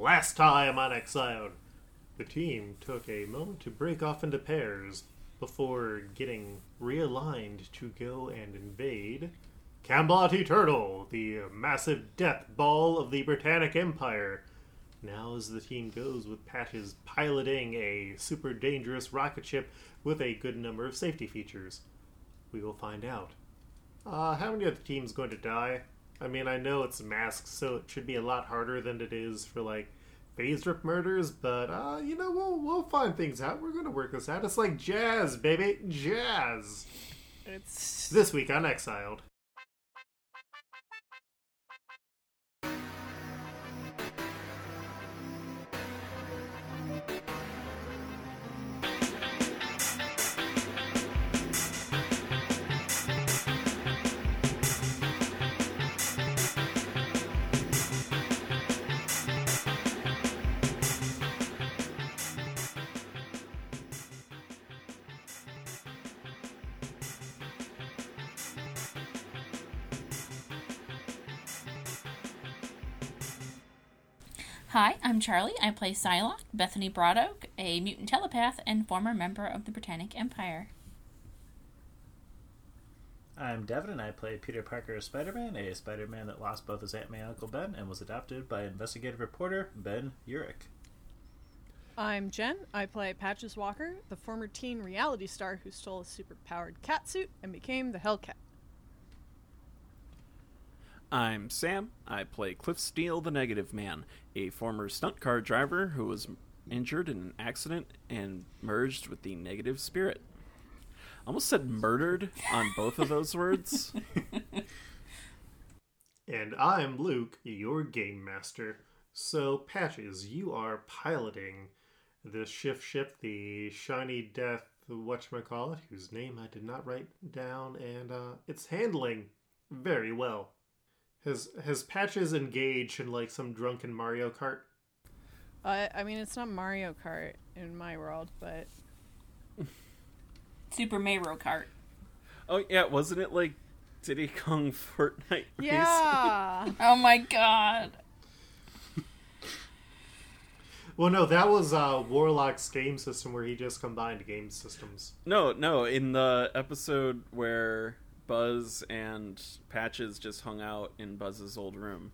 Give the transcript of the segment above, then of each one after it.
Last time on Exiled, the team took a moment to break off into pairs before getting realigned to go and invade Camelot Eternal, the massive death ball of the Britannic Empire. Now, as the team goes with Patches piloting a super dangerous rocket ship with a good number of safety features, we will find out. Uh, how many of the team's going to die? I mean, I know it's masks, so it should be a lot harder than it is for like phase rip murders, but uh, you know, we'll we'll find things out. We're gonna work this out. It's like jazz, baby, jazz. It's This week on Exiled. I'm Charlie. I play Psylocke, Bethany Broadoak, a mutant telepath and former member of the Britannic Empire. I'm Devin, and I play Peter Parker Spider Man, a Spider Man that lost both his Aunt May and Uncle Ben and was adopted by investigative reporter Ben Urich. I'm Jen. I play Patches Walker, the former teen reality star who stole a superpowered cat suit and became the Hellcat. I'm Sam. I play Cliff Steele, the Negative Man, a former stunt car driver who was injured in an accident and merged with the Negative Spirit. Almost said murdered on both of those words. And I'm Luke, your game master. So, Patches, you are piloting this shift ship, the Shiny Death, whatchamacallit, whose name I did not write down, and uh, it's handling very well. Has has Patches engaged in like some drunken Mario Kart? Uh, I mean, it's not Mario Kart in my world, but Super Mario Kart. oh, yeah, wasn't it like Diddy Kong Fortnite? Race? yeah. Oh my god. Well, no, that was uh, Warlock's game system where he just combined game systems. No, no, in the episode where Buzz and Patches just hung out in Buzz's old room.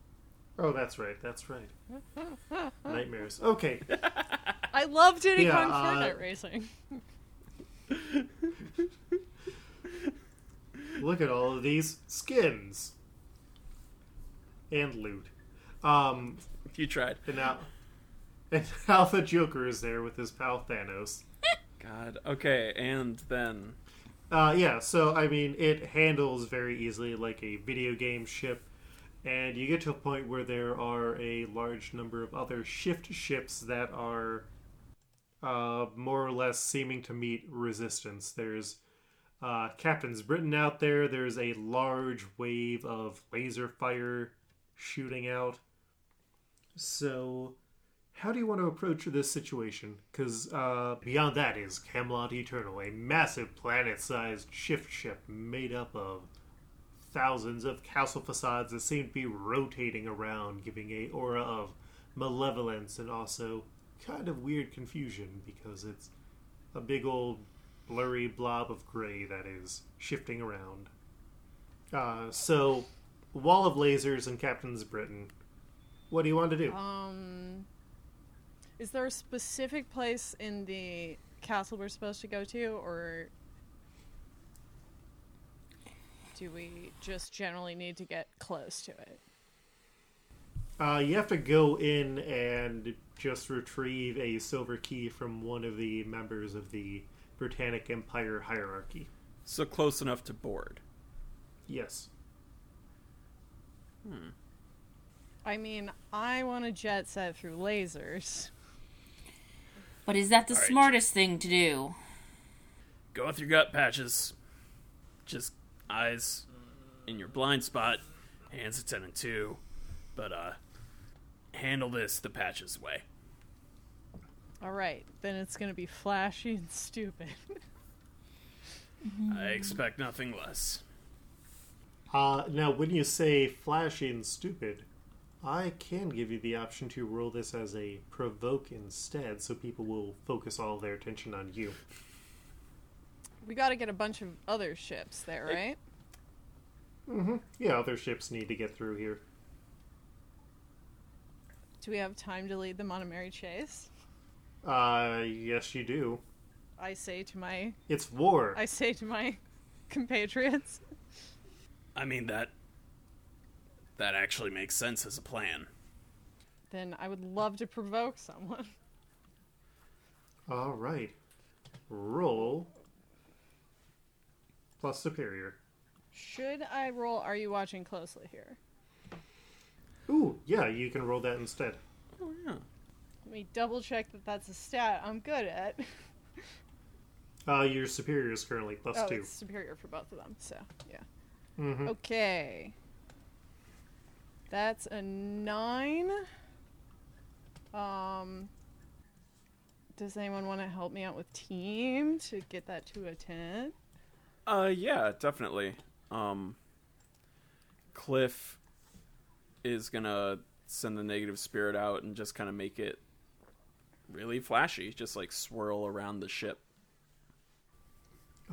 Oh, that's right, that's right. Nightmares. Okay, I love Diddy Yeah, Kong uh, Fortnite racing. look at all of these skins and loot. Um, You tried. and now, and now the Joker is there with his pal Thanos. God. Okay, and then Uh, yeah, so I mean, it handles very easily like a video game ship, and you get to a point where there are a large number of other shift ships that are uh, more or less seeming to meet resistance. There's uh, Captain's Britain out there. There's a large wave of laser fire shooting out. So, how do you want to approach this situation? Because uh, beyond that is Camelot Eternal, a massive planet-sized shift ship made up of thousands of castle facades that seem to be rotating around, giving a aura of malevolence and also kind of weird confusion because it's a big old blurry blob of gray that is shifting around. Uh, so, wall of lasers and Captain's Britain. What do you want to do? Um, is there a specific place in the castle we're supposed to go to, or do we just generally need to get close to it? Uh, you have to go in and just retrieve a silver key from one of the members of the Britannic Empire hierarchy. so close enough to board. Yes. Hmm. I mean, I want to jet set through lasers. But is that the All right. smartest thing to do? Go with your gut patches. Just eyes in your blind spot, hands at 10 and 2. But, uh, handle this the patches way. All right, then it's gonna be flashy and stupid. I expect nothing less. Uh, now, when you say flashy and stupid, I can give you the option to roll this as a provoke instead, so people will focus all their attention on you. We got to get a bunch of other ships there, right? Mm-hmm. Yeah, other ships need to get through here. Do we have time to lead them on a merry chase? Uh, yes, you do. I say to my It's war. I say to my compatriots. I mean that that actually makes sense as a plan. Then I would love to provoke someone. All right. Roll plus superior. Should I roll Are you watching closely here? Ooh, yeah, you can roll that instead. Oh yeah. Let me double check that that's a stat I'm good at. Uh, your superior is currently plus oh, two. it's superior for both of them, so yeah. Mm-hmm. Okay. That's a nine. Um does anyone want to help me out with team to get that to a ten? Uh yeah, definitely. Um Cliff is gonna send the negative spirit out and just kind of make it really flashy, just like swirl around the ship.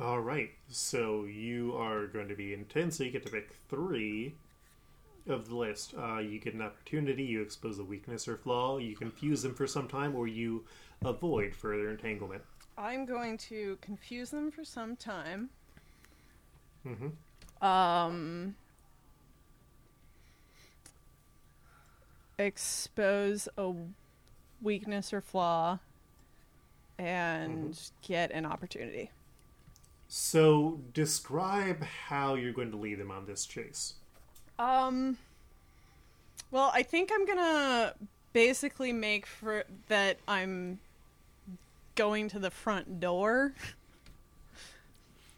All right, so you are going to be intense. So you get to pick three of the list. Uh, you get an opportunity. You expose a weakness or flaw. You confuse them for some time, or you avoid further entanglement. I'm going to confuse them for some time. Mm-hmm. Um expose a weakness or flaw and get an opportunity. So describe how you're going to lead them on this chase. Um. Well, I think I'm gonna basically make for that I'm going to the front door,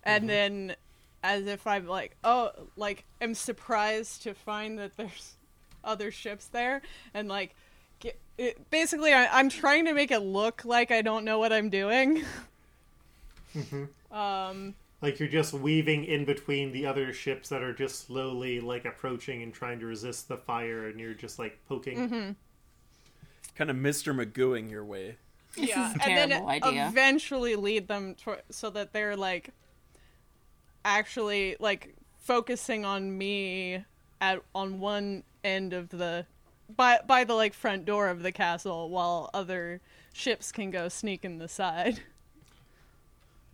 and then as if I'm like, oh, like I'm surprised to find that there's other ships there, and like, get, it, basically I, I'm trying to make it look like I don't know what I'm doing. um. Like you're just weaving in between the other ships that are just slowly like approaching and trying to resist the fire, and you're just like poking. Kind of Mr. Magooing your way. This yeah, is a and then idea. eventually lead them to, so that they're like actually like focusing on me at on one end of the by by the like front door of the castle, while other ships can go sneak in the side.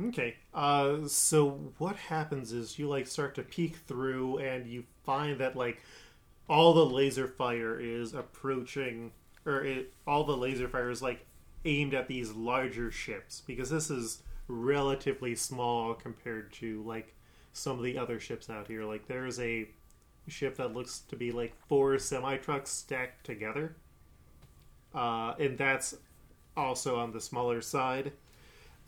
Okay. Uh, so what happens is you like start to peek through, and you find that like all the laser fire is approaching, or it all the laser fire is like aimed at these larger ships because this is relatively small compared to like some of the other ships out here. Like there's a ship that looks to be like four semi trucks stacked together, uh, and that's also on the smaller side.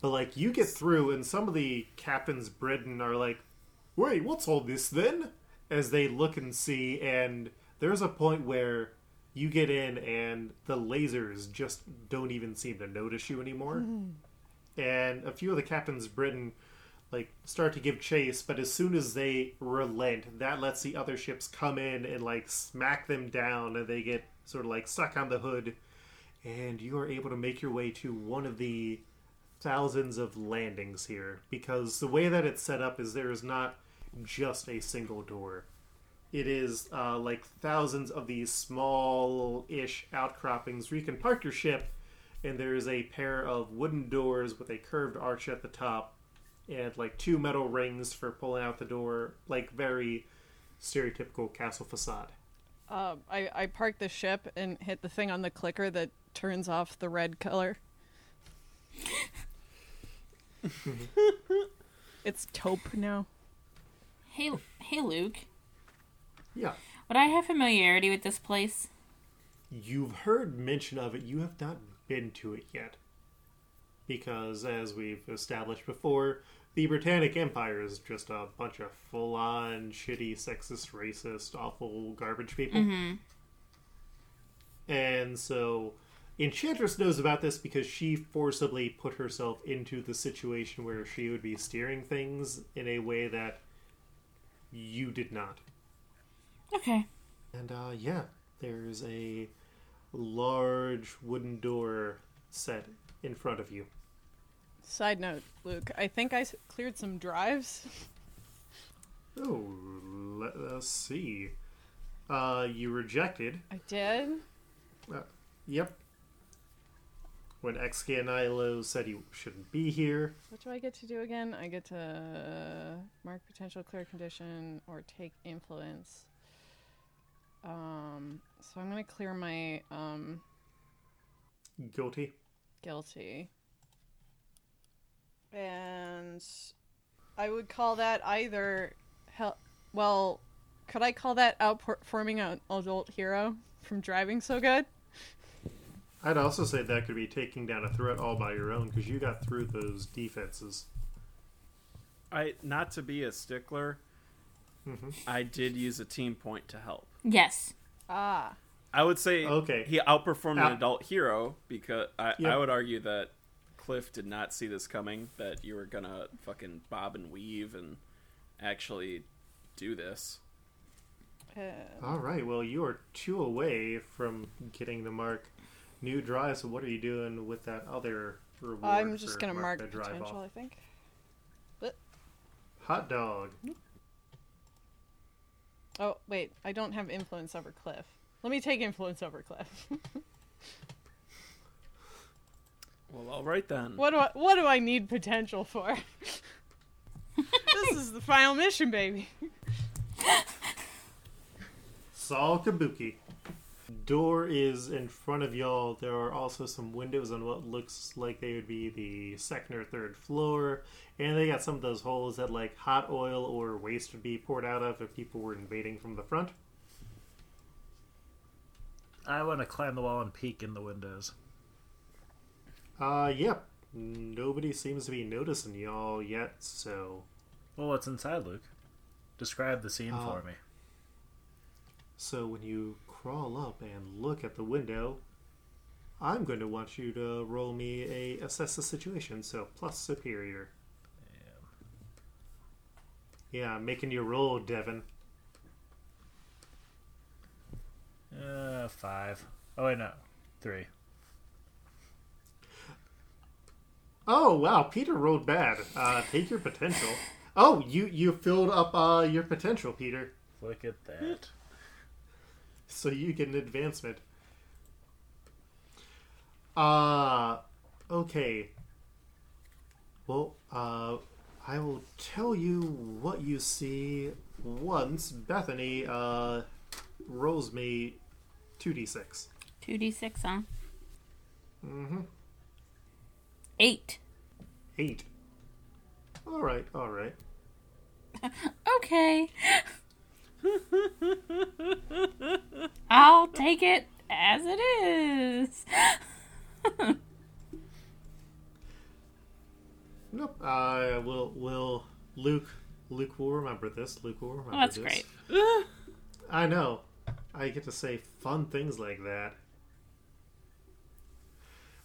But like you get through, and some of the captains Britain are like, "Wait, what's all this then?" As they look and see, and there's a point where you get in, and the lasers just don't even seem to notice you anymore. Hmm. And a few of the captains Britain like start to give chase, but as soon as they relent, that lets the other ships come in and like smack them down, and they get sort of like stuck on the hood. And you are able to make your way to one of the thousands of landings here because the way that it's set up is there is not just a single door. It is uh, like thousands of these small-ish outcroppings where you can park your ship, and there is a pair of wooden doors with a curved arch at the top, and like two metal rings for pulling out the door, like very stereotypical castle facade. Um, I I park the ship and hit the thing on the clicker that turns off the red color. it's taupe now. Hey, hey, Luke. Yeah, Would I have familiarity with this place? you've heard mention of it. You have not been to it yet. Because, as we've established before, the Britannic Empire is just a bunch of full on, shitty, sexist, racist, awful garbage people. Mm-hmm. And so, Enchantress knows about this because she forcibly put herself into the situation where she would be steering things in a way that you did not. Okay. And uh, yeah, there's a large wooden door set in front of you. Side note, Luke, I think I cleared some drives. Oh, let us see. Uh, you rejected. I did. Yep. When XK and Ilo said he shouldn't be here. What do I get to do again? I get to mark potential clear condition or take influence. Um, so I'm gonna clear my um Guilty. guilty, and I would call that either well, could I call that outperforming an adult hero from driving so good? I'd also say that could be taking down a threat all by your own because you got through those defenses. I not to be a stickler. Mhm. I did use a team point to help. Yes. Ah, I would say Okay. he outperformed Out- an adult hero because I, Yep. I would argue that Cliff did not see this coming. That you were gonna fucking bob and weave and actually do this. uh, All right. Well, you are two away from getting the mark new drive. So what are you doing with that other reward? I'm just gonna mark the drive potential. off? I think. Hot dog. Oh wait, I don't have influence over Cliff. Let me take influence over Cliff. Well, all right then. what do I what do I need potential for? this is the final mission, baby. Saul Kabuki. Door is in front of y'all. There are also some windows on what looks like they would be the second or third floor. And they got some of those holes that like hot oil or waste would be poured out of if people were invading from the front. I want to climb the wall and peek in the windows. Uh yep. Nobody seems to be noticing y'all yet, so Well, what's inside, Luke? Describe the scene Uh, for me. so when you crawl up and look at the window, I'm going to want you to roll me a assess the situation, so plus superior. Yeah, I'm making you roll, Devin. Uh, five. Oh wait, no, three. Oh wow, Peter rolled bad. Uh, take your potential. Oh, you you filled up uh, your potential, Peter. Look at that. So you get an advancement. Uh okay. Well, uh I will tell you what you see once Bethany uh rolls me 2d6. 2d6, huh? Mm-hmm. Eight. 8. All right, all right. Okay. I'll take it as it is. Nope. Uh will will Luke Luke will remember this. Luke will remember that's this. great. I know. I get to say fun things like that.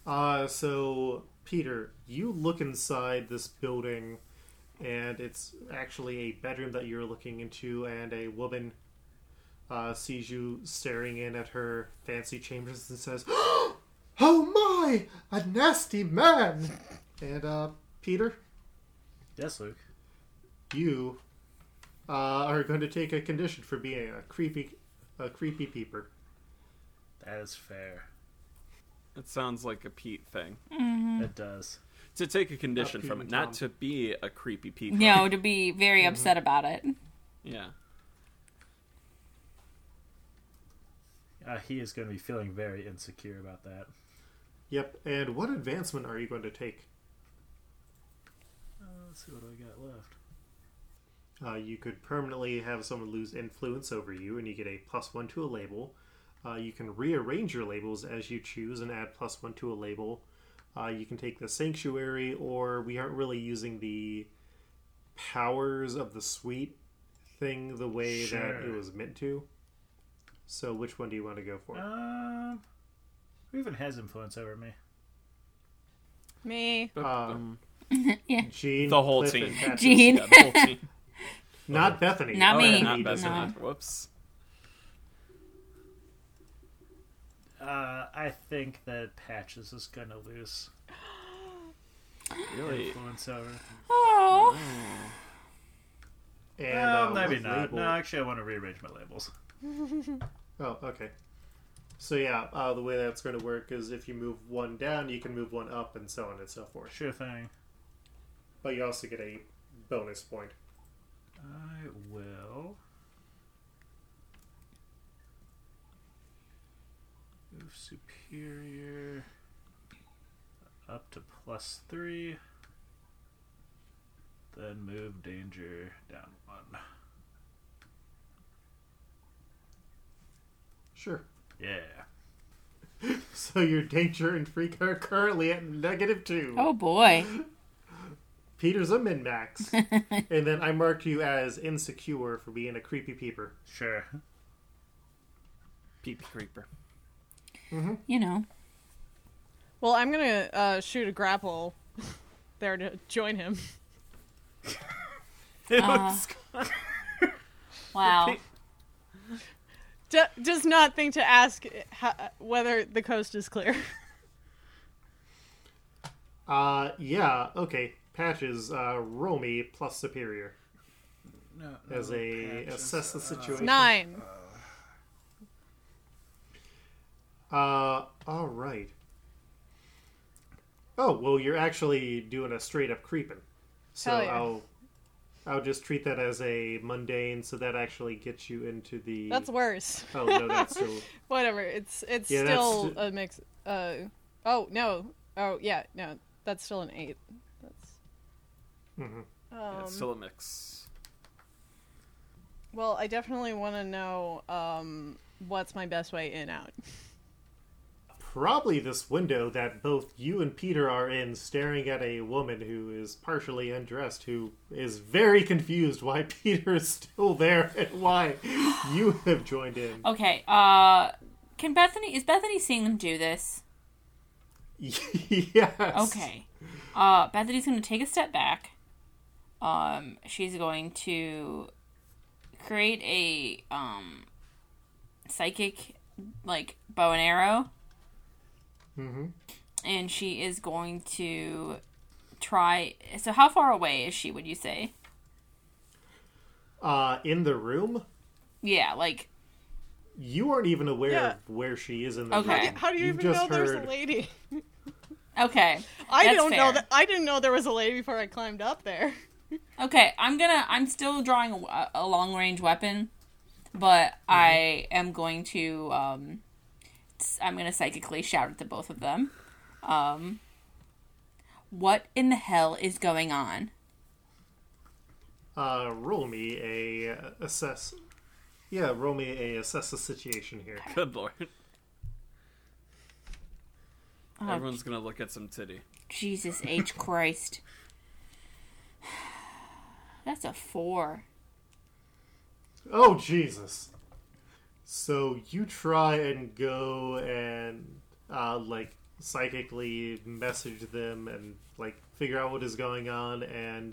Uh, so, Peter, you look inside this building, and it's actually a bedroom that you're looking into, and a woman uh, sees you staring in at her fancy chambers and says, Oh my! A nasty man! And, uh, Peter, Yes, Luke. you uh, are going to take a condition for being a creepy, a creepy peeper. That is fair. It sounds like a Pete thing. It does. To take a condition from it, not to be a creepy peeper. No, to be very upset about it. Yeah. Uh, he is going to be feeling very insecure about that. Yep. And what advancement are you going to take? Uh, let's see what I got left. Uh, you could permanently have someone lose influence over you, and you get a plus one to a label. Uh, you can rearrange your labels as you choose and add plus one to a label. Uh, you can take the sanctuary, or we aren't really using the powers of the suite thing the way that it was meant to. So, which one do you want to go for? Um, who even has influence over me? Me. Um, yeah. Gene, The whole Cliff, team. Gene. Yeah, the whole team. not Bethany. Not Oh, me. yeah, not Bethany. No. Whoops. Uh, I think that Patches is gonna lose Really? influence over. Oh. And well, uh, maybe not. label- No, actually, I want to rearrange my labels. Oh, okay. So yeah, uh, the way that's going to work is if you move one down, you can move one up, and so on and so forth. Sure thing. But you also get a bonus point. I will. Move superior up to plus three. Then move danger down one. Sure. Yeah. So your danger and freak are currently at negative two. Oh boy. Peter's a min max, and then I marked you as insecure for being a creepy peeper. Sure. Peepee creeper. You know. Well, I'm gonna uh, shoot a grapple there to join him. Uh, wow. D- does not think to ask ha- whether the coast is clear. Uh, yeah, okay. Patches, uh, roll me plus superior No, as a assess the situation. Nine. Uh, all right. Oh well, you're actually doing a straight up creeping. So Hell yeah. I'll I'll just treat that as a mundane. So that actually gets you into the. That's worse. Oh no, that's still. Whatever. It's it's Yeah, still st- a mix. Uh oh no. Oh yeah no. That's still an eight. That's. Mm-hmm. Um, it's still a mix. well, I definitely want to know um, what's my best way in out. Probably this window that both you and Peter are in, staring at a woman who is partially undressed, who is very confused why Peter is still there and why you have joined in. Okay. Uh, can Bethany is Bethany seeing them do this? yes. Okay. Uh, Bethany's going to take a step back. Um, she's going to create a um psychic like bow and arrow. Mm-hmm. And she is going to try. So, how far away is she? Would you say? Uh, in the room, Yeah, like you aren't even aware Yeah. of where she is in the room. Okay. room. How do you You've even just know there's a lady? okay. I That's don't know that. I didn't know there was a lady before I climbed up there. Okay, I'm gonna. I'm still drawing a, a long range weapon, but I am going to. Um, s- I'm gonna psychically shout at the both of them. Um, what in the hell is going on? Uh, roll me a uh, assess. Yeah, roll me a assess the situation here. Good lord. Oh, Everyone's gonna look at some titty. Jesus H Christ. That's a four. Oh Jesus! So you try and go and uh, like psychically message them and like figure out what is going on, and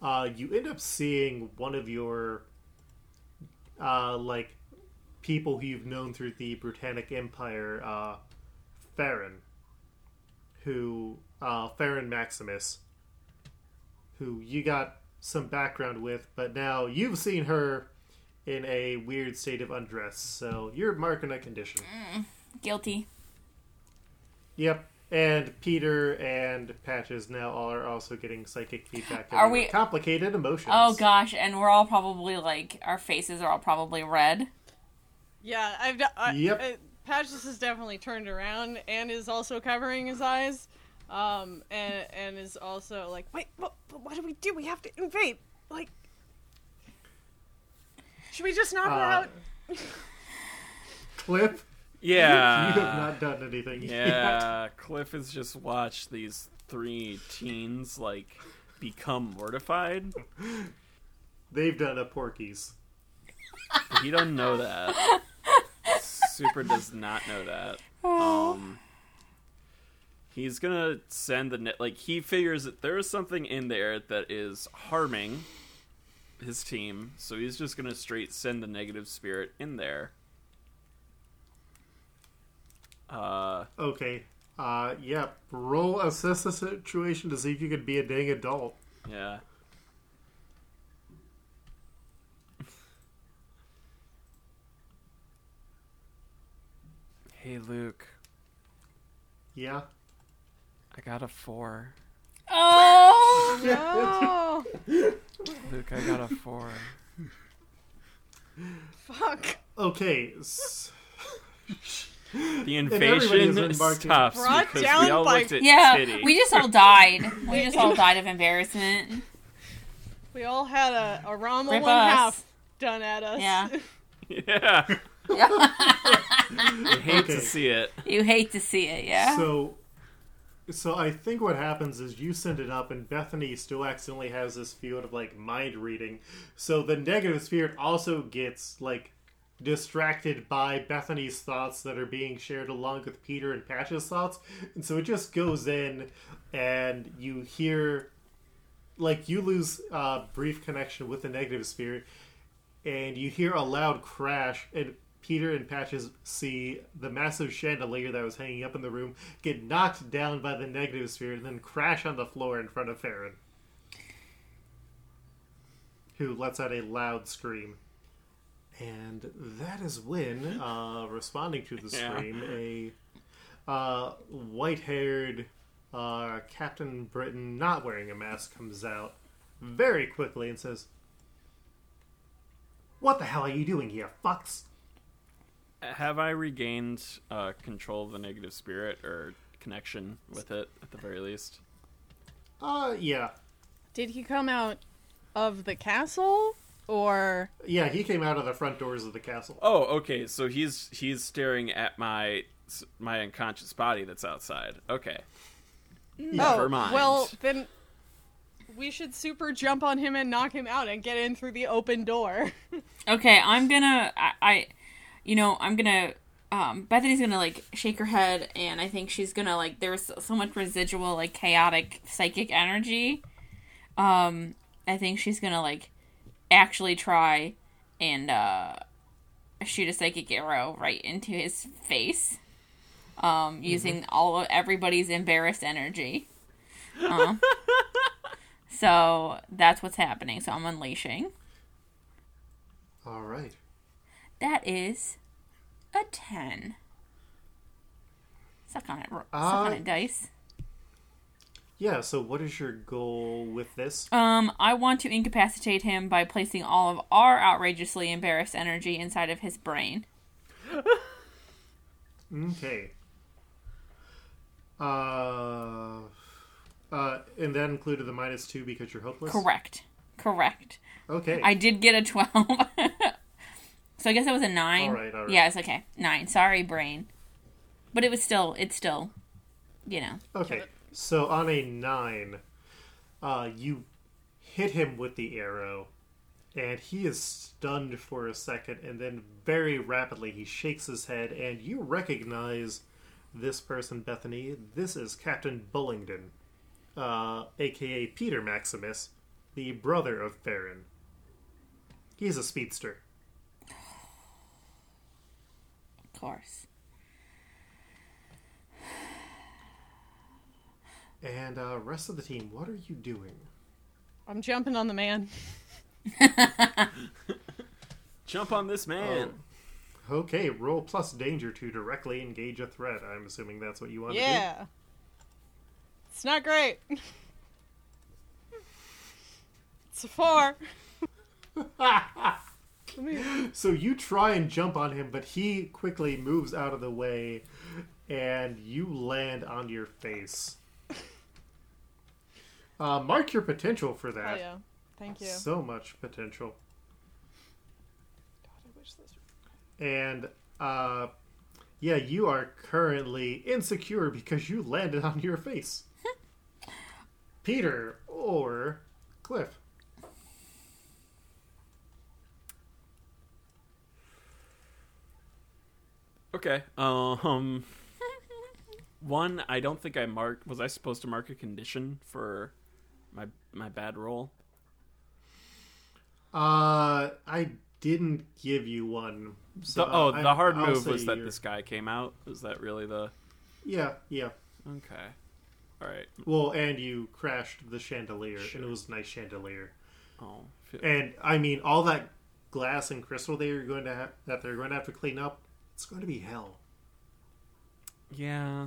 uh, you end up seeing one of your uh, like people who you've known through the Britannic Empire, uh, Farron, who uh, Farron Maximus, who you got some background with, but now you've seen her in a weird state of undress, so you're marking a condition. Guilty. Yep. And Peter and Patches now are also getting psychic feedback. Are we- complicated emotions? Oh gosh, and we're all probably like our faces are all probably red. Yeah, I've. de- I, Yep. Uh, Patches is definitely turned around and is also covering his eyes, um, and and is also like, wait, what? What do we do? We have to invade. Like, should we just knock her Uh, out? Cliff, Yeah. you have not done anything yet. Yeah, Cliff has just watched these three teens like become mortified. They've done a Porky's. He don't know that. Super does not know that. Um, he's gonna send the net. Like he figures that there is something in there that is harming his team, so he's just gonna straight send the negative spirit in there. Uh, Okay. Uh, yeah. Roll assess the situation to see if you could be a dang adult. yeah. Hey Luke, Yeah. I got a four. Oh, No. Luke, I got a four. Fuck. Okay. s- The everybody is invasion embarking- stops Brought because down we all by- looked at yeah. Titty. We just all died. We just all died of embarrassment. We all had a, a Rama Rip one us. half done at us. Yeah. Yeah. I hate Okay. to see it. You hate to see it, yeah. So, so I think what happens is you send it up, and Bethany still accidentally has this field of like mind reading. So the negative spirit also gets like distracted by Bethany's thoughts that are being shared along with Peter and Patch's thoughts, and so it just goes in, and you hear, like you lose uh, brief connection with the negative spirit, and you hear a loud crash and Peter and Patches see the massive chandelier that was hanging up in the room get knocked down by the negative sphere and then crash on the floor in front of Farron, who lets out a loud scream. And that is when, uh, responding to the Yeah. scream, a uh, white-haired uh, Captain Britain, not wearing a mask, comes out very quickly and says, "What the hell are you doing here, fucks?" Have I regained uh, control of the negative spirit or connection with it at the very least? Uh, yeah, Did he come out of the castle or yeah. He came out of the front doors of the castle. Oh, okay. So he's he's staring at my my unconscious body that's outside. Okay. Never oh, mind. Well, then we should super jump on him and knock him out and get in through the open door. Okay, I'm gonna I, I you know, I'm gonna um Bethany's gonna like shake her head and I think she's gonna like there's so much residual like chaotic psychic energy. Um I think she's gonna like actually try and uh shoot a psychic arrow right into his face. Um using all of everybody's embarrassed energy. Uh, so that's what's happening. So I'm unleashing. All right. That is a 10. Suck on it, suck Uh, on it, dice. Yeah. So, what is your goal with this? Um, I want to incapacitate him by placing all of our outrageously embarrassed energy inside of his brain. Okay. Uh, uh, and that included the minus two because you're hopeless. Correct. Correct. Okay. I did get a 12. so I guess it was a 9. All right, all right. Yeah, it's okay. 9. Sorry, brain. But it was still, it's still, you know. Okay, so on a nine, uh, you hit him with the arrow, and he is stunned for a second, and then very rapidly he shakes his head, and you recognize this person, Bethany. This is Captain Bullingdon, uh, aka Peter Maximus, the brother of Farron. He's a speedster. Of course. And uh, rest of the team, what are you doing? I'm jumping on the man. Jump on this man. Okay, roll plus danger to directly engage a threat. I'm assuming that's what you want to do. Yeah. It's not great. It's a four. So you try and jump on him, but he quickly moves out of the way, and you land on your face. Uh, mark your potential for that. Oh yeah. Thank you. So much potential. God, I wish this And, uh, yeah, you are currently insecure because you landed on your face. Peter or Cliff. Okay. Um. One, I don't think I marked. Was I supposed to mark a condition for my my bad roll? Uh, I didn't give you one. The, So oh, I- the hard I'll move was that you're- this guy came out. Is that really the? Yeah, yeah. Okay. All right. Well, and you crashed the chandelier, and it was a nice chandelier. Oh. And I mean, all that glass and crystal they're going to ha- that they're going to have to clean up. It's going to be hell. Yeah,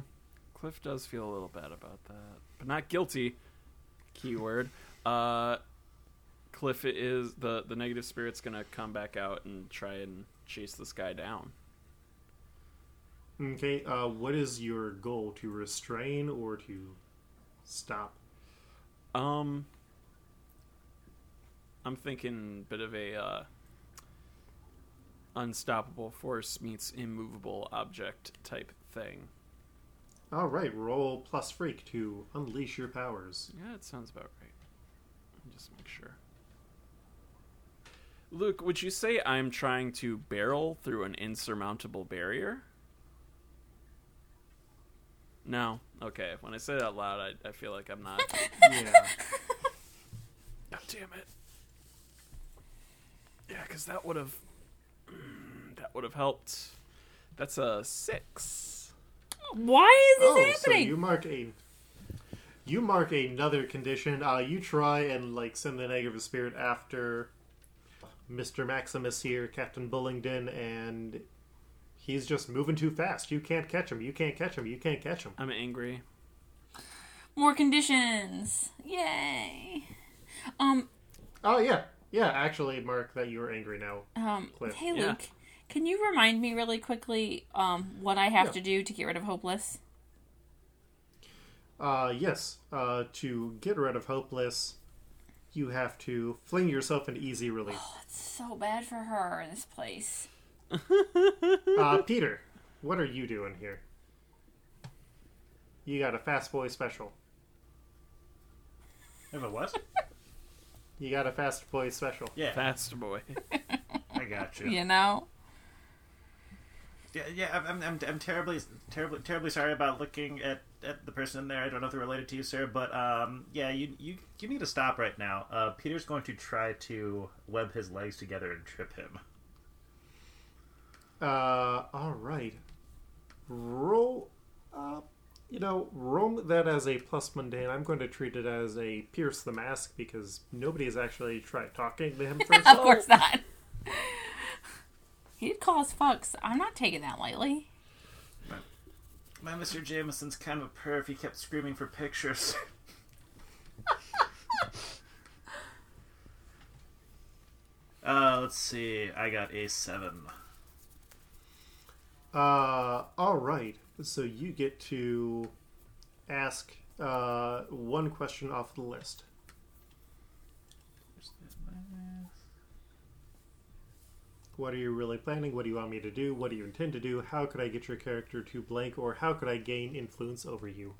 Cliff does feel a little bad about that, but not guilty. Keyword. Uh, Cliff is the the negative spirit's gonna come back out and try and chase this guy down. Okay. Uh, what is your goal? To restrain or to stop? Um, I'm thinking bit of a uh, unstoppable force meets immovable object type thing. All right. Roll plus freak to unleash your powers. Yeah, it sounds about right. Just make sure. Luke, would you say I'm trying to barrel through an insurmountable barrier? No. Okay. When I say that out loud, I, I feel like I'm not. Yeah. God damn it. Yeah, because that would have. That would have helped. That's a six. Why is this oh, so you mark a. You mark another condition. Uh, you try and like send the negative spirit after Mr. Maximus here, Captain Bullingdon, and he's just moving too fast. You can't catch him. You can't catch him. You can't catch him. I'm angry. More conditions. Yay. Um, Oh yeah, yeah. Actually, mark that you are angry now. um, Cliff. hey Yeah. Luke, can you remind me really quickly um what I have Yeah. to do to get rid of Hopeless? Uh, yes. Uh, to get rid of hopeless, you have to fling yourself into easy relief. Oh, It's so bad for her in this place. Uh, Peter, what are you doing here? You got a fast boy special. Have a what? You got a fast boy special. Yeah, Fast boy. I got you. You know? Yeah, yeah. I'm, I'm, I'm terribly, terribly, terribly sorry about looking at, at the person in there. I don't know if they're related to you, sir, but um, yeah, you, you, you need to stop right now. Uh, Peter's going to try to web his legs together and trip him. Uh, all right. Roll. Uh, you know, roll that as a plus mundane. I'm going to treat it as a pierce the mask because nobody has actually tried talking to him first. Of course not. He'd cause fucks. I'm not taking that lightly. My Mr. Jameson's kind of a perv. He kept screaming for pictures. uh, let's see. I got a seven. Uh, all right. So you get to ask uh, one question off the list. What are you really planning? What do you want me to do? What do you intend to do? How could I get your character to blank? Or how could I gain influence over you?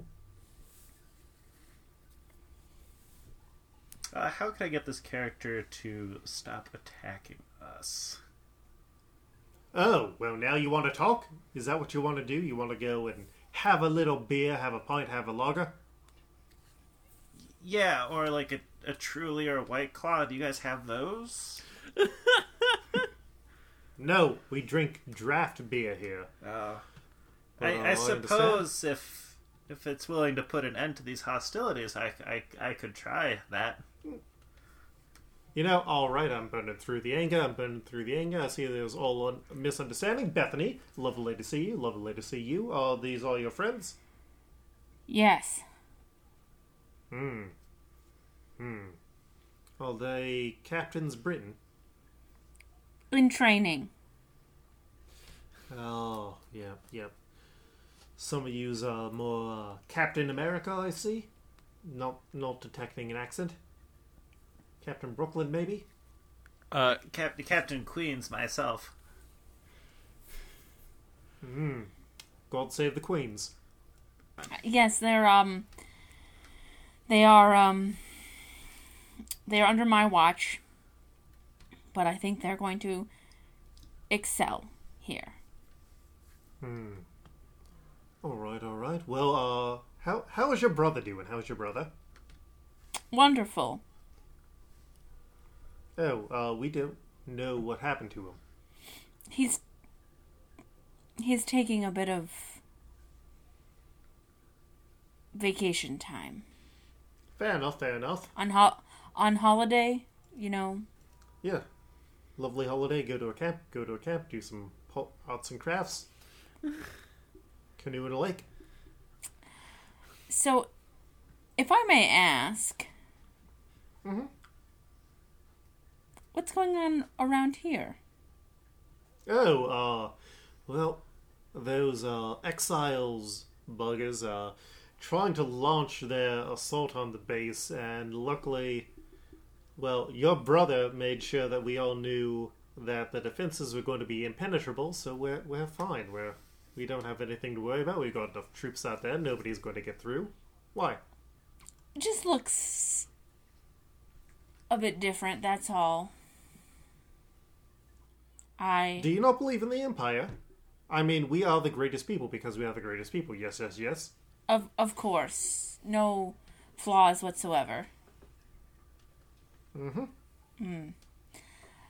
Uh, how could I get this character to stop attacking us? Oh, well, now you want to talk? Is that what you want to do? You want to go and have a little beer, have a pint, have a lager? Yeah, or like a, a Truly or a White Claw. Do you guys have those? No, we drink draft beer here. Uh, Oh, I, I I suppose if if it's willing to put an end to these hostilities, I, I, I could try that. You know, all right, I'm burning through the anger. I'm burning through the anger. I see there's all a misunderstanding. Bethany, lovely to see you. Lovely to see you. Are these all your friends? Yes. Hmm. Hmm. Are they captains Britain? In training. Oh, yeah, yeah. Some of you's uh, more uh, Captain America, I see. Not not detecting an accent. Captain Brooklyn, maybe. Uh, Cap- Captain Queens, myself. Hmm. God save the queens. Yes, they're um they are um they're under my watch. But I think they're going to excel here. Hmm. All right, all right. Well, uh, how how is your brother doing? How's your brother? Wonderful. Oh, uh, we don't know what happened to him. He's he's taking a bit of vacation time Fair enough, fair enough. on ho- on holiday. You know, Yeah. Lovely holiday, go to a camp, go to a camp, do some arts and crafts. Canoe in a lake. So, if I may ask, Mhm. what's going on around here? Oh, uh, well, those, uh, exiles buggers are trying to launch their assault on the base, and luckily, well, your brother made sure that we all knew that the defenses were going to be impenetrable, so we're, we're fine. We're, we don't have anything to worry about. We've got enough troops out there. Nobody's going to get through. Why? It just looks a bit different. That's all. I Do you not believe in the Empire? I mean, we are the greatest people because we are the greatest people. Yes, yes, yes. of of course no flaws whatsoever. Mm-hmm. Hmm.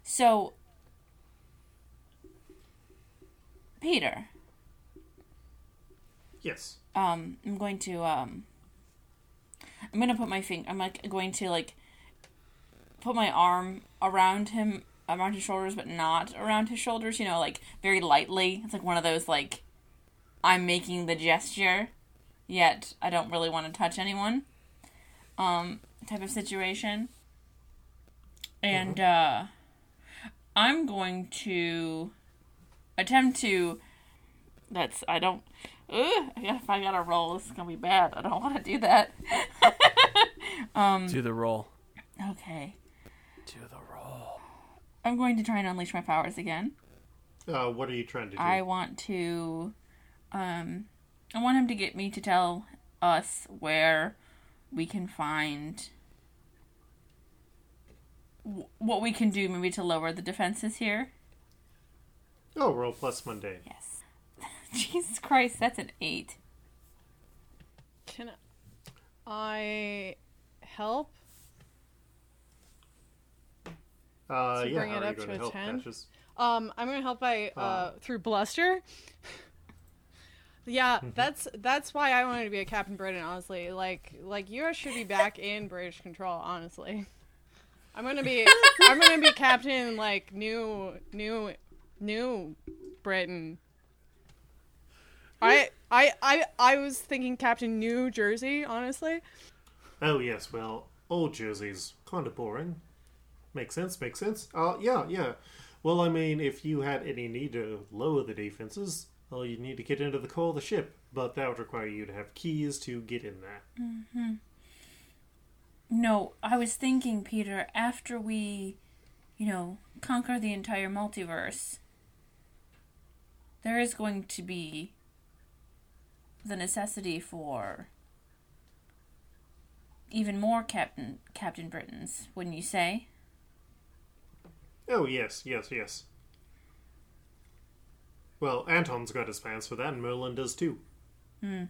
So, Peter, Yes. um, I'm going to um, I'm gonna put my finger. I'm like going to like put my arm around him, around his shoulders, but not around his shoulders. You know, like very lightly. It's like one of those like I'm making the gesture, yet I don't really want to touch anyone. Um, type of situation. And uh, I'm going to attempt to. That's I don't. Ugh, if I gotta roll, this is gonna be bad. I don't want to do that. um, Do the roll. okay, Do the roll. I'm going to try and unleash my powers again. Uh, what are you trying to do? I want to, um, I want him to get me to tell us where we can find wh- what we can do, maybe to lower the defenses here. Oh, roll plus mundane. Yes. Jesus Christ, that's an eight. Can I help? Uh, So yeah, bring it up to a 10? Cassius? Um, I'm gonna help by uh, through bluster. yeah, that's that's why I wanted to be a Captain Britain. Honestly, like like you should be back in British control. Honestly, I'm gonna be I'm gonna be Captain like new new new Britain. I I I I was thinking Captain New Jersey. Honestly, Oh, yes, well, old Jersey's kind of boring. Makes sense, makes sense. Uh, yeah, yeah. Well, I mean, if you had any need to lower the defenses, well, you'd need to get into the core of the ship, but that would require you to have keys to get in there. No, I was thinking, Peter, after we, you know, conquer the entire multiverse, there is going to be the necessity for even more Captain Captain Britons, wouldn't you say? Oh, yes, yes, yes. Well, Anton's got his plans for that, and Merlin does too. Hmm.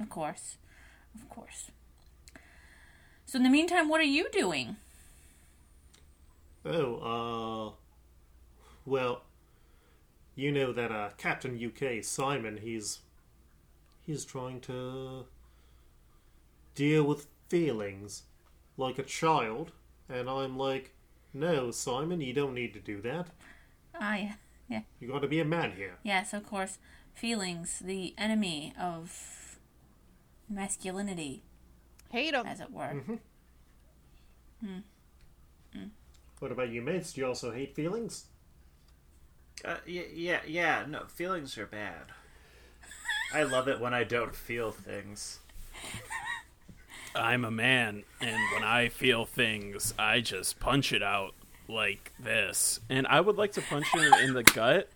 Of course. Of course. So in the meantime, what are you doing? Oh, uh. Well, you know that uh, Captain UK, Simon, he's. He's trying to. deal with feelings like a child, and I'm like, no, Simon, you don't need to do that. Ah, yeah. Yeah. You gotta be a man here. Yes, of course. Feelings, the enemy of masculinity, hate him. as it were. Mm-hmm. Hmm. Hmm. What about you, mates? Do you also hate feelings? Uh, yeah, yeah, yeah. No, feelings are bad. I love it when I don't feel things. I'm a man, and when I feel things, I just punch it out like this. And I would like to punch him in the gut.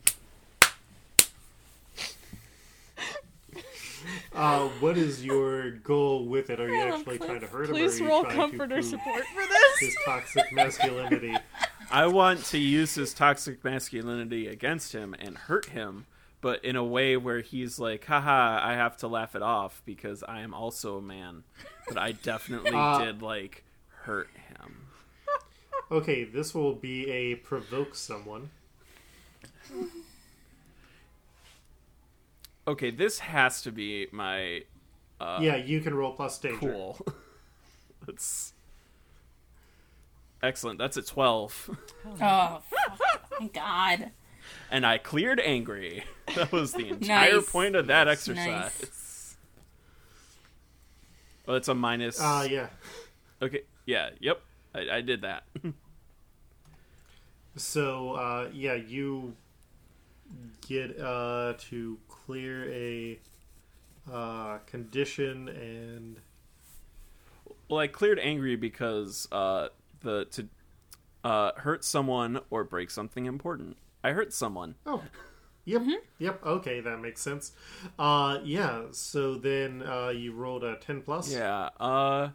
Uh, what is your goal with it? Are you Roll, actually trying to hurt him, Please or are you roll trying comfort to or prove support for this. his toxic masculinity? I want to use his toxic masculinity against him and hurt him, but in a way where he's like, haha, I have to laugh it off because I am also a man. But I definitely Uh, did, like, hurt him. Okay, this will be a provoke someone. Okay, this has to be my yeah, you can roll plus danger. cool. That's excellent. That's a twelve. Oh, Thank God. and I cleared angry. That was the entire Nice. point of that exercise. Nice. Well, it's a minus. Uh, yeah. Okay. Yeah. Yep. I, I did that. So, uh, yeah, you get uh, to clear a uh, condition and. well, I cleared angry because uh, the to uh, hurt someone or break something important. I hurt someone. Oh. Yep. Yep. Okay, that makes sense. Uh, yeah. So then uh, you rolled a ten plus. Yeah. Uh,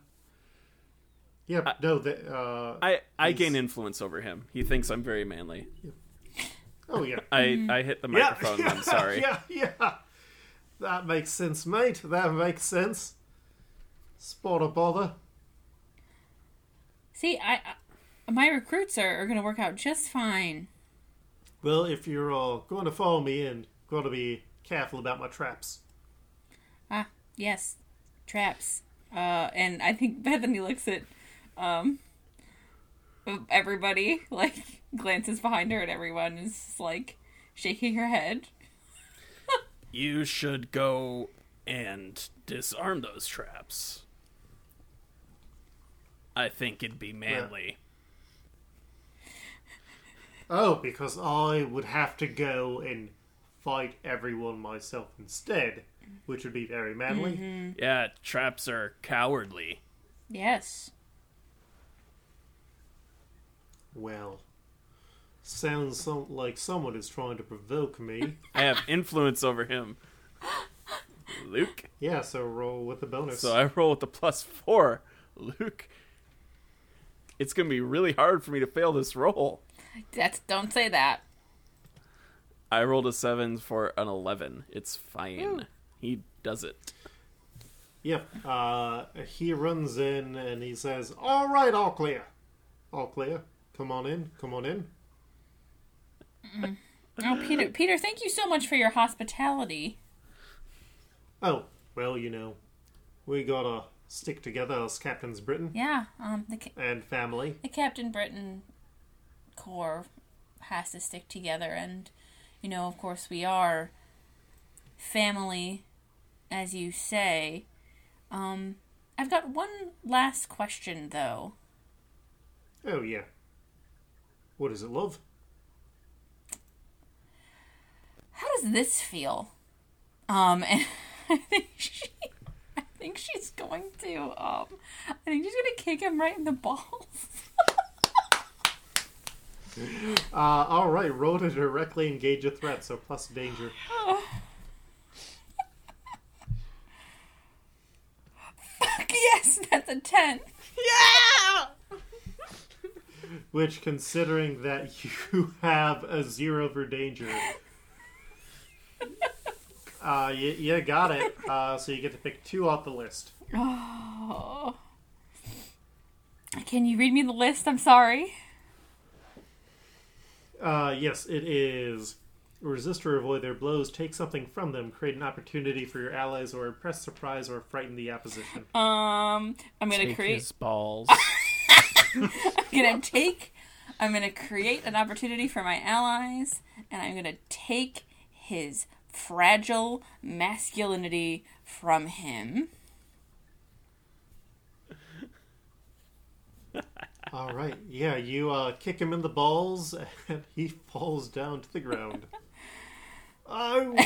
Yep. no. The, uh, I I gain influence over him. He thinks I'm very manly. Oh yeah. I I hit the microphone. I'm sorry. Yeah. Yeah. That makes sense, mate. That makes sense. Spot a bother. See, I, I my recruits are, are going to work out just fine. Well, if you're all going to follow me in, got to be careful about my traps. Ah, yes, traps. Uh, and I think Bethany looks at um everybody, like glances behind her, and everyone is like shaking her head. You should go and disarm those traps. I think it'd be manly. Oh, because I would have to go and fight everyone myself instead, which would be very manly. Mm-hmm. Yeah, traps are cowardly. Yes. Well, sounds so- like someone is trying to provoke me. I have influence over him. Luke. yeah, so roll with the bonus. So I roll with the plus four. Luke. It's gonna be really hard for me to fail this roll. That's don't say that. I rolled a seven for an eleven. It's fine. He does it. Yep. Uh, he runs in and he says, "All right, all clear, all clear. Come on in. Come on in." Oh, Peter, Peter, thank you so much for your hospitality. Oh, well, you know, we gotta stick together as Captains Britain Yeah, um, the ca- and family. the Captain Britain Corps has to stick together, and you know, of course, we are family, as you say. Um, I've got one last question, though. Oh yeah. What is it, love? How does this feel? Um, and I think she, I think she's going to, um, I think she's gonna kick him right in the balls. Uh, all right. Roll to directly engage a threat, so plus danger. Fuck yes, that's a ten. Yeah! Which, considering that you have a zero for danger, uh, you, you got it. Uh, so you get to pick two off the list. Oh. Can you read me the list? I'm sorry. Uh, yes, it is. Resist or avoid their blows, take something from them, create an opportunity for your allies, or impress, surprise, or frighten the opposition. Um, I'm gonna Take create. his balls. I'm gonna take. I'm gonna create an opportunity for my allies, and I'm gonna take his fragile masculinity from him. All right, yeah, you uh, kick him in the balls, and he falls down to the ground. Oh,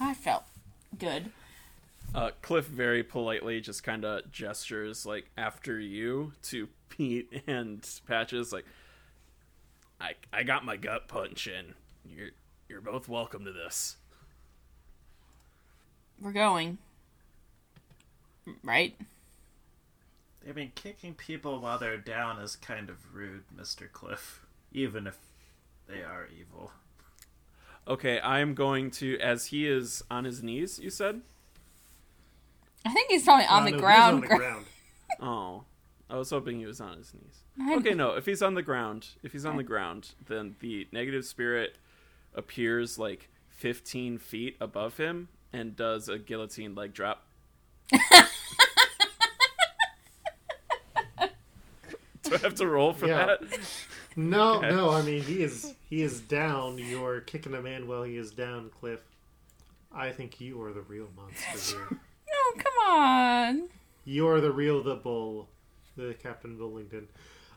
I felt good. Uh, Cliff very politely just kind of gestures like after you to Pete and Patches, like, I I got my gut punch in. You're you're both welcome to this. We're going. Right? I mean, kicking people while they're down is kind of rude, Mr. Cliff. Even if they are evil. Okay, I'm going to as he is on his knees. You said I think he's probably on Uh, the no, ground. on the ground. Oh, I was hoping he was on his knees. Okay, no. If he's on the ground, if he's on the ground, then the negative spirit appears like 15 feet above him and does a guillotine leg drop. Do I have to roll for Yeah. that? No, Okay. no. I mean, he is he is down. You're kicking a man while he is down, Cliff. I think you are the real monster here. oh, come on. you are the real the bull, the Captain Bullington.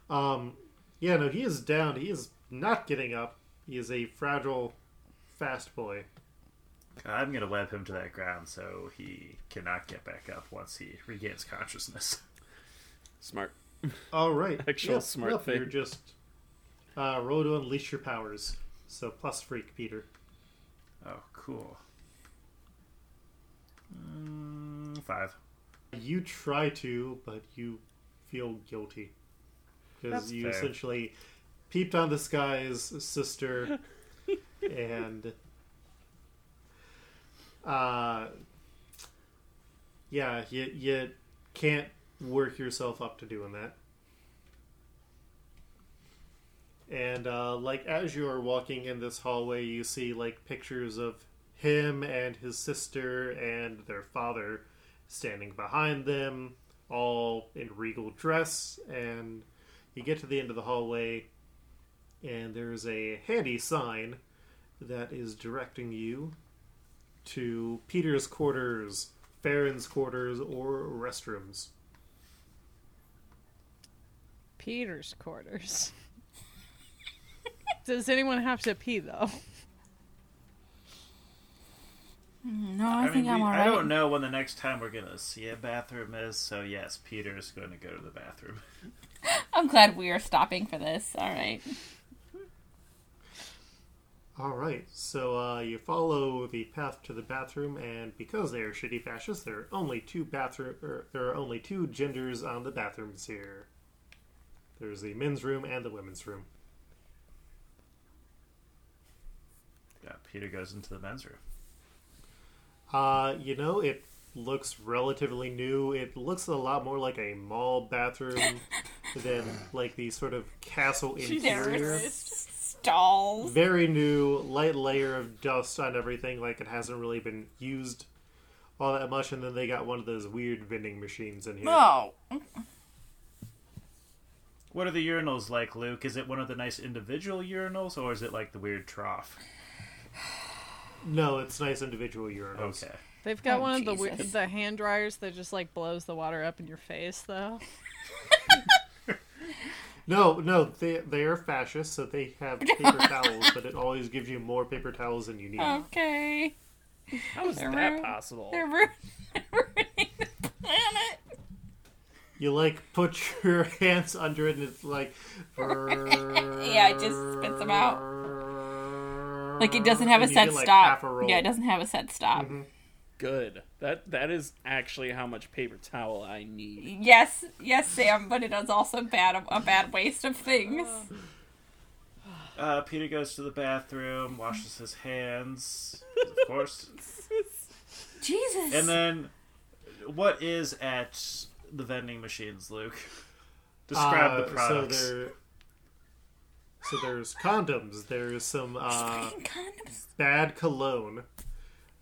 Um, yeah, no, he is down. He is not getting up. He is a fragile, fast boy. I'm gonna web him to that ground so he cannot get back up once he regains consciousness. Smart. All right, Actual yeah, smart well, thing. You're just uh, roll to unleash your powers. So plus freak, Peter. Oh, cool. Mm, five. You try to, but you feel guilty because you fair. essentially peeped on this guy's sister and uh yeah you, you can't work yourself up to doing that and uh, like as you are walking in this hallway you see like pictures of him and his sister and their father standing behind them all in regal dress and you get to the end of the hallway and there's a handy sign that is directing you to Peter's quarters, Farron's quarters, or restrooms. Peter's quarters. Does anyone have to pee though? No, I, think mean, I'm we- alright. I don't know when the next time we're gonna see a bathroom is, so yes, Peter's going to go to the bathroom. I'm glad we are stopping for this. All right. All right, so uh, you follow the path to the bathroom, and because they are shitty fascists, there are only two bathroom. Er, there are only two genders on the bathrooms here. There's the men's room and the women's room. Yeah, Peter goes into the men's room. Uh, you know, it looks relatively new. It looks a lot more like a mall bathroom than like the sort of castle interior. Stalls. Very new, light layer of dust on everything, like it hasn't really been used all that much. And then they got one of those weird vending machines in here. No. What are the urinals like, Luke? Is it one of the nice individual urinals, or is it like the weird trough? No, it's nice individual urinals. Okay. They've got Oh, one of the wi- Jesus. the hand dryers that just like blows the water up in your face though. No, no, they they are fascists, so they have paper towels, but it always gives you more paper towels than you need. Okay. How is They're that rude. possible? They're ruining ruining the planet. You like put your hands under it, and it's like. Yeah, it just spits them out. Like it doesn't have a And you set get, like, stop. a yeah, it doesn't have a set stop. Good. That that is actually how much paper towel I need. Yes, yes, Sam, but it is also bad a bad waste of things. Uh, Peter goes to the bathroom, washes his hands, of course, Jesus. and then what is at the vending machines, Luke? Describe Uh, the products. So there, so there's condoms. There's some uh, Condoms. bad cologne.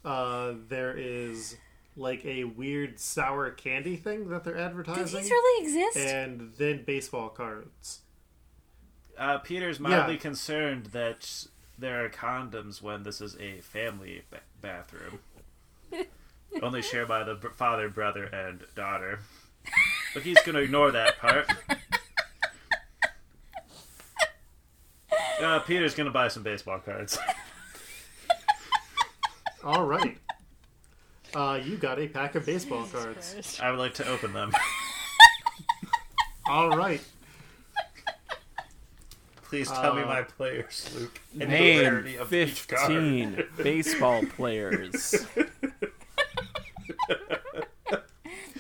Uh, there is like a weird sour candy thing that they're Do advertising, these really exist? and then baseball cards. Uh, Peter's mildly concerned that there are condoms when this is a family ba- bathroom, only shared by the br- father, brother, and daughter. But he's going to ignore that part. Uh, Peter's going to buy some baseball cards. All right. Uh, you got a pack of baseball cards. Christ. I would like to open them. All right. Please tell me Uh, my players, Luke. And the Name rarity of each card. fifteen baseball players.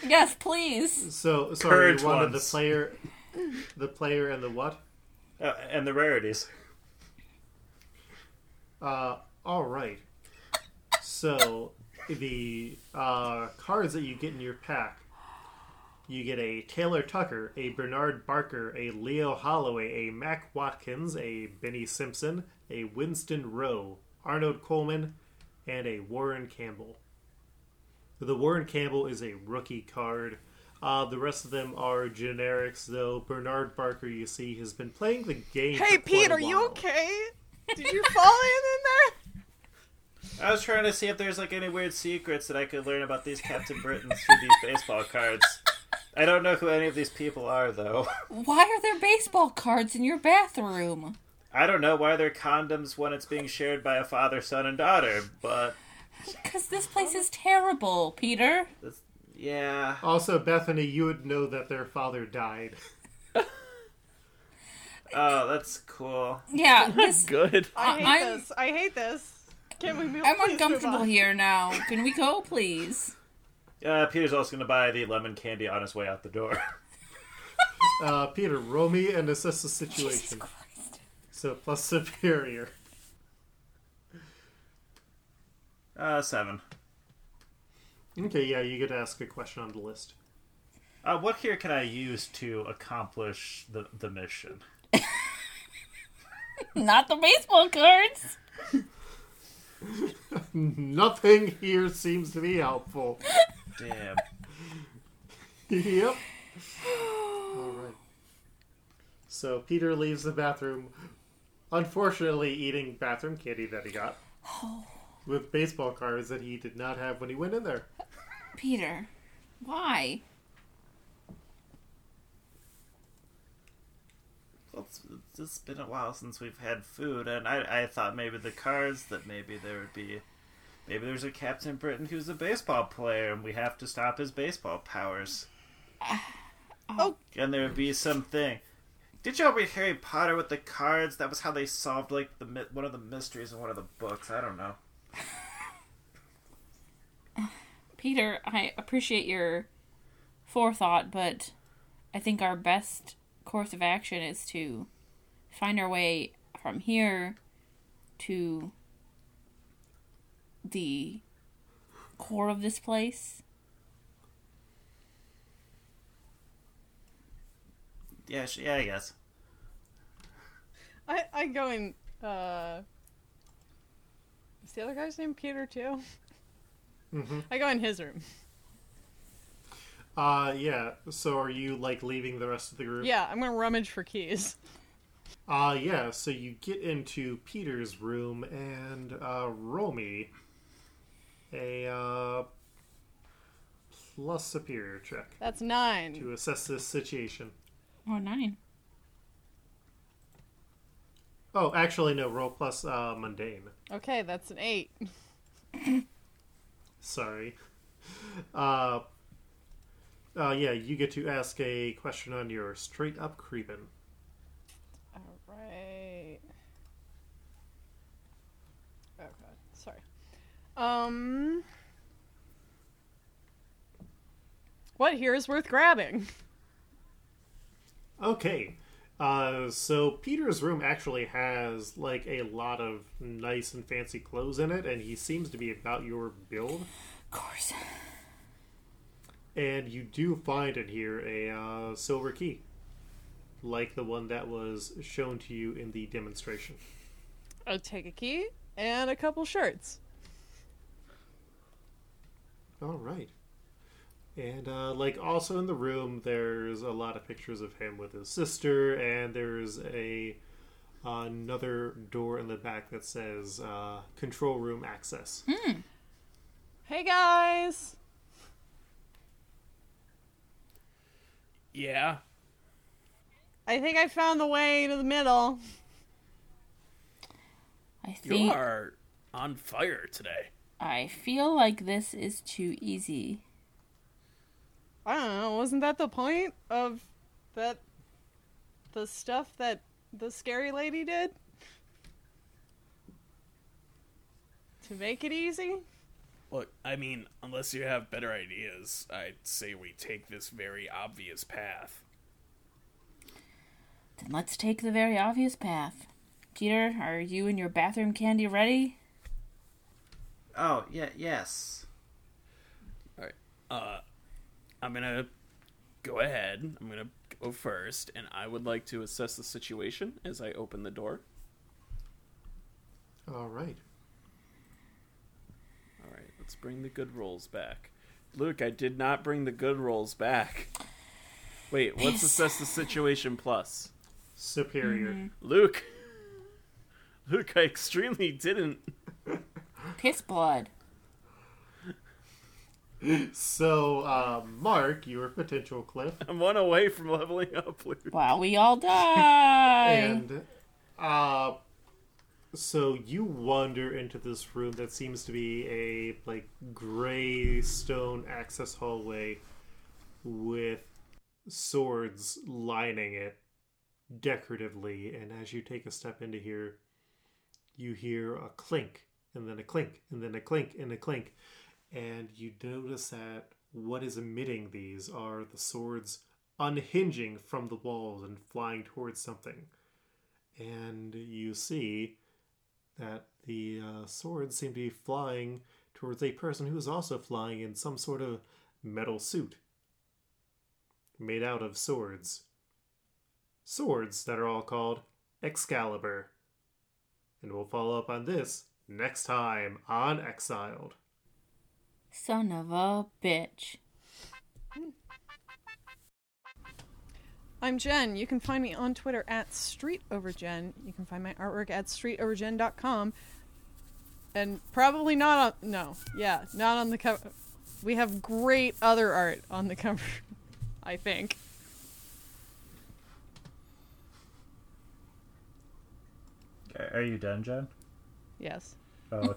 yes, please. So sorry, Courage you wanted ones. the player, the player, and the what? Uh, and the rarities. Uh, all right. So the uh, cards that you get in your pack. You get a Taylor Tucker, a Bernard Barker, a Leo Holloway, a Mac Watkins, a Benny Simpson, a Winston Rowe, Arnold Coleman, and a Warren Campbell. The Warren Campbell is a rookie card. Uh, the rest of them are generics, though. Bernard Barker, you see, has been playing the game. Hey, for quite Pete, a are you okay? Did you fall in in there? I was trying to see if there's like any weird secrets that I could learn about these Captain Britons through these baseball cards. I don't know who any of these people are, though. Why are there baseball cards in your bathroom? I don't know why they're condoms when it's being shared by a father, son, and daughter, but Because this place is terrible, Peter. that's, yeah. Also, Bethany, you would know that their father died. Oh, that's cool. Yeah, this, Good. I hate I'm- this. I hate this. Can we move? I'm please move uncomfortable on? here now. Can we go, please? Uh, Peter's also going to buy the lemon candy on his way out the door. Uh, Peter, roll me and assess the Jesus situation. Christ. So plus superior. Uh, seven. Okay, yeah, you get to ask a question on the list. Uh, what here can I use to accomplish the the mission? Not the baseball cards. Nothing here seems to be helpful. Damn. yep. All right. So Peter leaves the bathroom, unfortunately eating bathroom candy that he got with baseball cards that he did not have when he went in there. Peter, why? Well, it's, it's been a while since we've had food, and I, I thought maybe the cards that maybe there would be. Maybe there's a Captain Britain who's a baseball player, and we have to stop his baseball powers. Oh. And there would be something. Did y'all read Harry Potter with the cards? That was how they solved like the one of the mysteries in one of the books. I don't know. Peter, I appreciate your forethought, but I think our best course of action is to find our way from here to the core of this place. Yeah, yeah, I guess. I I go in. Uh, is the other guy's name Peter too? Mhm. I go in his room. Uh, yeah. So are you like leaving the rest of the group? Yeah, I'm gonna rummage for keys. Uh, yeah. So you get into Peter's room and uh, roll me a uh, plus superior check That's nine. to assess this situation. Oh, nine. Oh, actually, no. Roll plus uh, mundane. Okay, that's an eight. Sorry. Uh, uh, yeah, you get to ask a question on your straight up creeping. All right. Oh god, sorry. Um, what here is worth grabbing? Okay. Uh, so Peter's room actually has like a lot of nice and fancy clothes in it, and he seems to be about your build. Of course. And you do find in here a uh, silver key, like the one that was shown to you in the demonstration. I'll take a key and a couple shirts. All right. And uh, like also in the room, there's a lot of pictures of him with his sister, and there's a another door in the back that says uh, "control room access." Hey guys! Yeah. I think I found the way to the middle. I You think are on fire today. I feel like this is too easy. I don't know, wasn't that the point of that the stuff that the scary lady did? To make it easy? Look, I mean, unless you have better ideas, I'd say we take this very obvious path. Then let's take the very obvious path. Peter, are you and your bathroom candy ready? Oh, yeah, yes. All right. Uh, I'm gonna go ahead. I'm gonna go first, and I would like to assess the situation as I open the door. All right. All right, let's bring the good rolls back. Luke, I did not bring the good rolls back. Wait, what's assess the situation plus? Superior. Mm-hmm. Luke. Luke, I extremely didn't. Piss blood. So, um, Mark, your potential cliff, I'm one away from leveling up, Luke. Wow, we all die. and uh, so you wander into this room that seems to be a like gray stone access hallway with swords lining it decoratively. And as you take a step into here, you hear a clink, and then a clink, and then a clink, and a clink. And you notice that what is emitting these are the swords unhinging from the walls and flying towards something. And you see that the uh, swords seem to be flying towards a person who is also flying in some sort of metal suit made out of swords. Swords that are all called Excalibur. And we'll follow up on this next time on Exiled. Son of a bitch. I'm Jen. You can find me on Twitter at StreetOverGen. You can find my artwork at StreetOverGen.com. And probably not on. No. Yeah, not on the cover. We have great other art on the cover, I think. Are you done, John? Yes. Oh,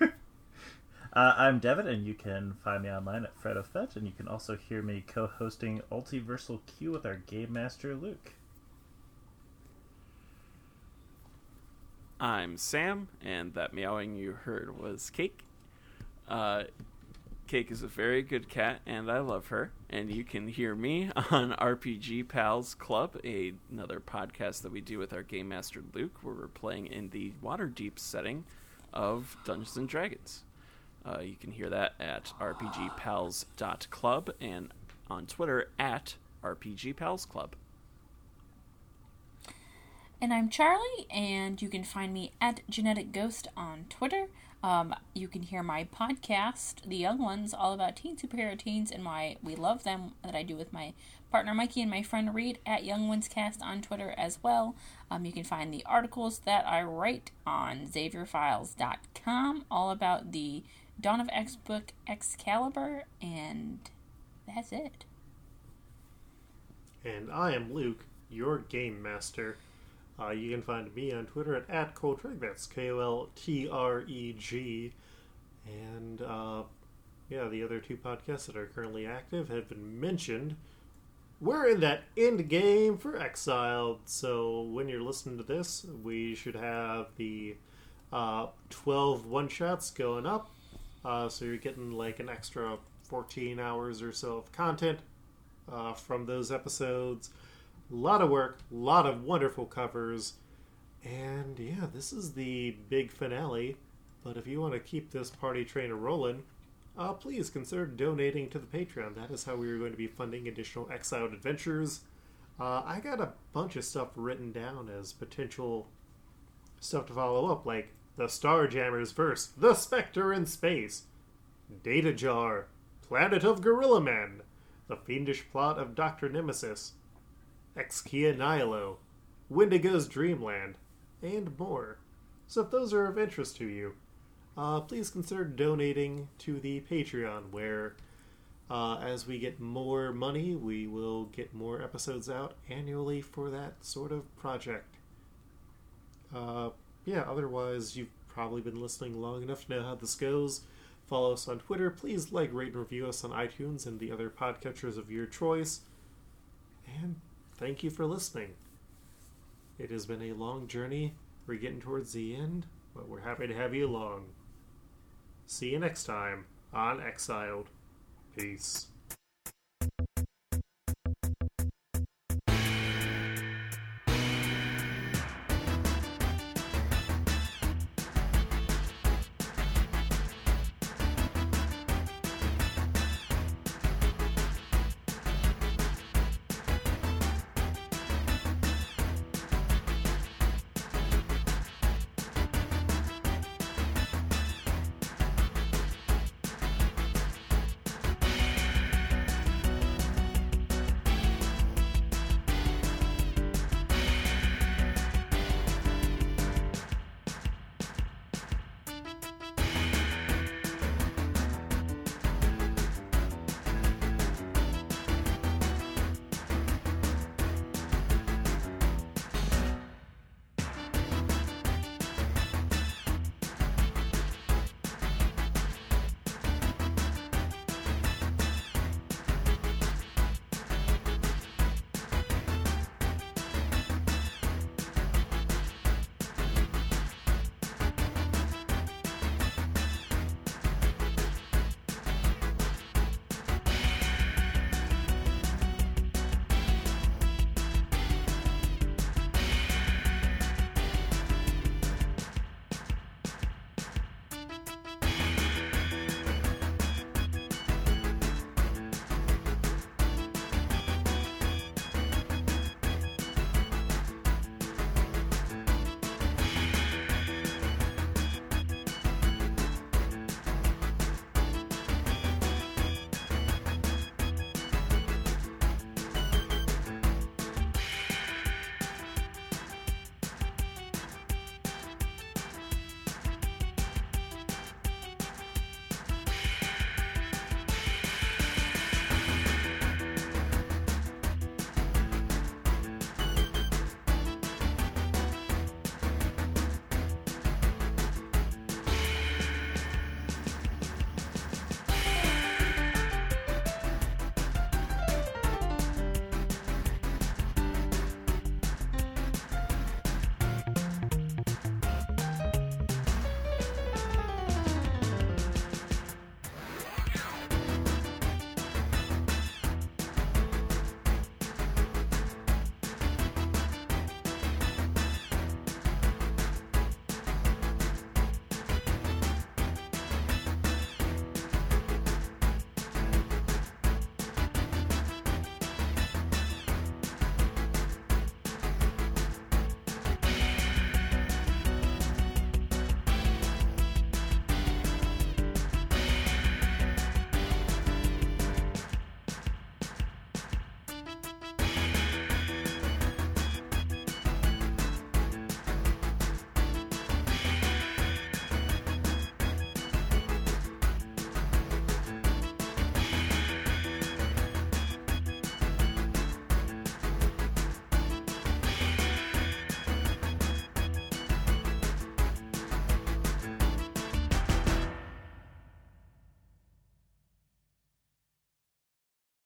okay. uh, I'm Devin, and you can find me online at Fred and you can also hear me co-hosting Ultiversal Q with our game master Luke. I'm Sam, and that meowing you heard was Cake. Uh, Cake is a very good cat, and I love her. And you can hear me on RPG Pals Club, a, another podcast that we do with our game master Luke, where we're playing in the Waterdeep setting of Dungeons and Dragons. Uh, you can hear that at rpgpals.club and on Twitter at rpgpalsclub. And I'm Charlie, and you can find me at Genetic Ghost on Twitter. Um, you can hear my podcast, The Young Ones, all about teen superhero teens and why we love them, that I do with my partner Mikey and my friend Reed at Young Ones Cast on Twitter as well. Um, you can find the articles that I write on XavierFiles.com, all about the Dawn of X book Excalibur, and that's it. And I am Luke, your game master. Uh, you can find me on Twitter at, at Koltreg, that's K O L T R E G. And uh, yeah, the other two podcasts that are currently active have been mentioned. We're in that end game for Exiled, so when you're listening to this, we should have the uh, 12 one shots going up. Uh, so you're getting like an extra 14 hours or so of content uh, from those episodes. A lot of work, a lot of wonderful covers, and yeah, this is the big finale. But if you want to keep this party train rolling, uh, please consider donating to the Patreon. That is how we are going to be funding additional Exiled adventures. Uh, I got a bunch of stuff written down as potential stuff to follow up, like the Starjammers verse, The Spectre in Space, Data Jar, Planet of Gorilla Men, The Fiendish Plot of Dr. Nemesis, Exkia Nihilo, Wendigo's Dreamland, and more. So if those are of interest to you, uh, please consider donating to the Patreon, where uh, as we get more money, we will get more episodes out annually for that sort of project. Uh, yeah, otherwise, you've probably been listening long enough to know how this goes. Follow us on Twitter. Please like, rate, and review us on iTunes and the other podcatchers of your choice. And thank you for listening. It has been a long journey. We're getting towards the end, but we're happy to have you along. See you next time on Exiled. Peace.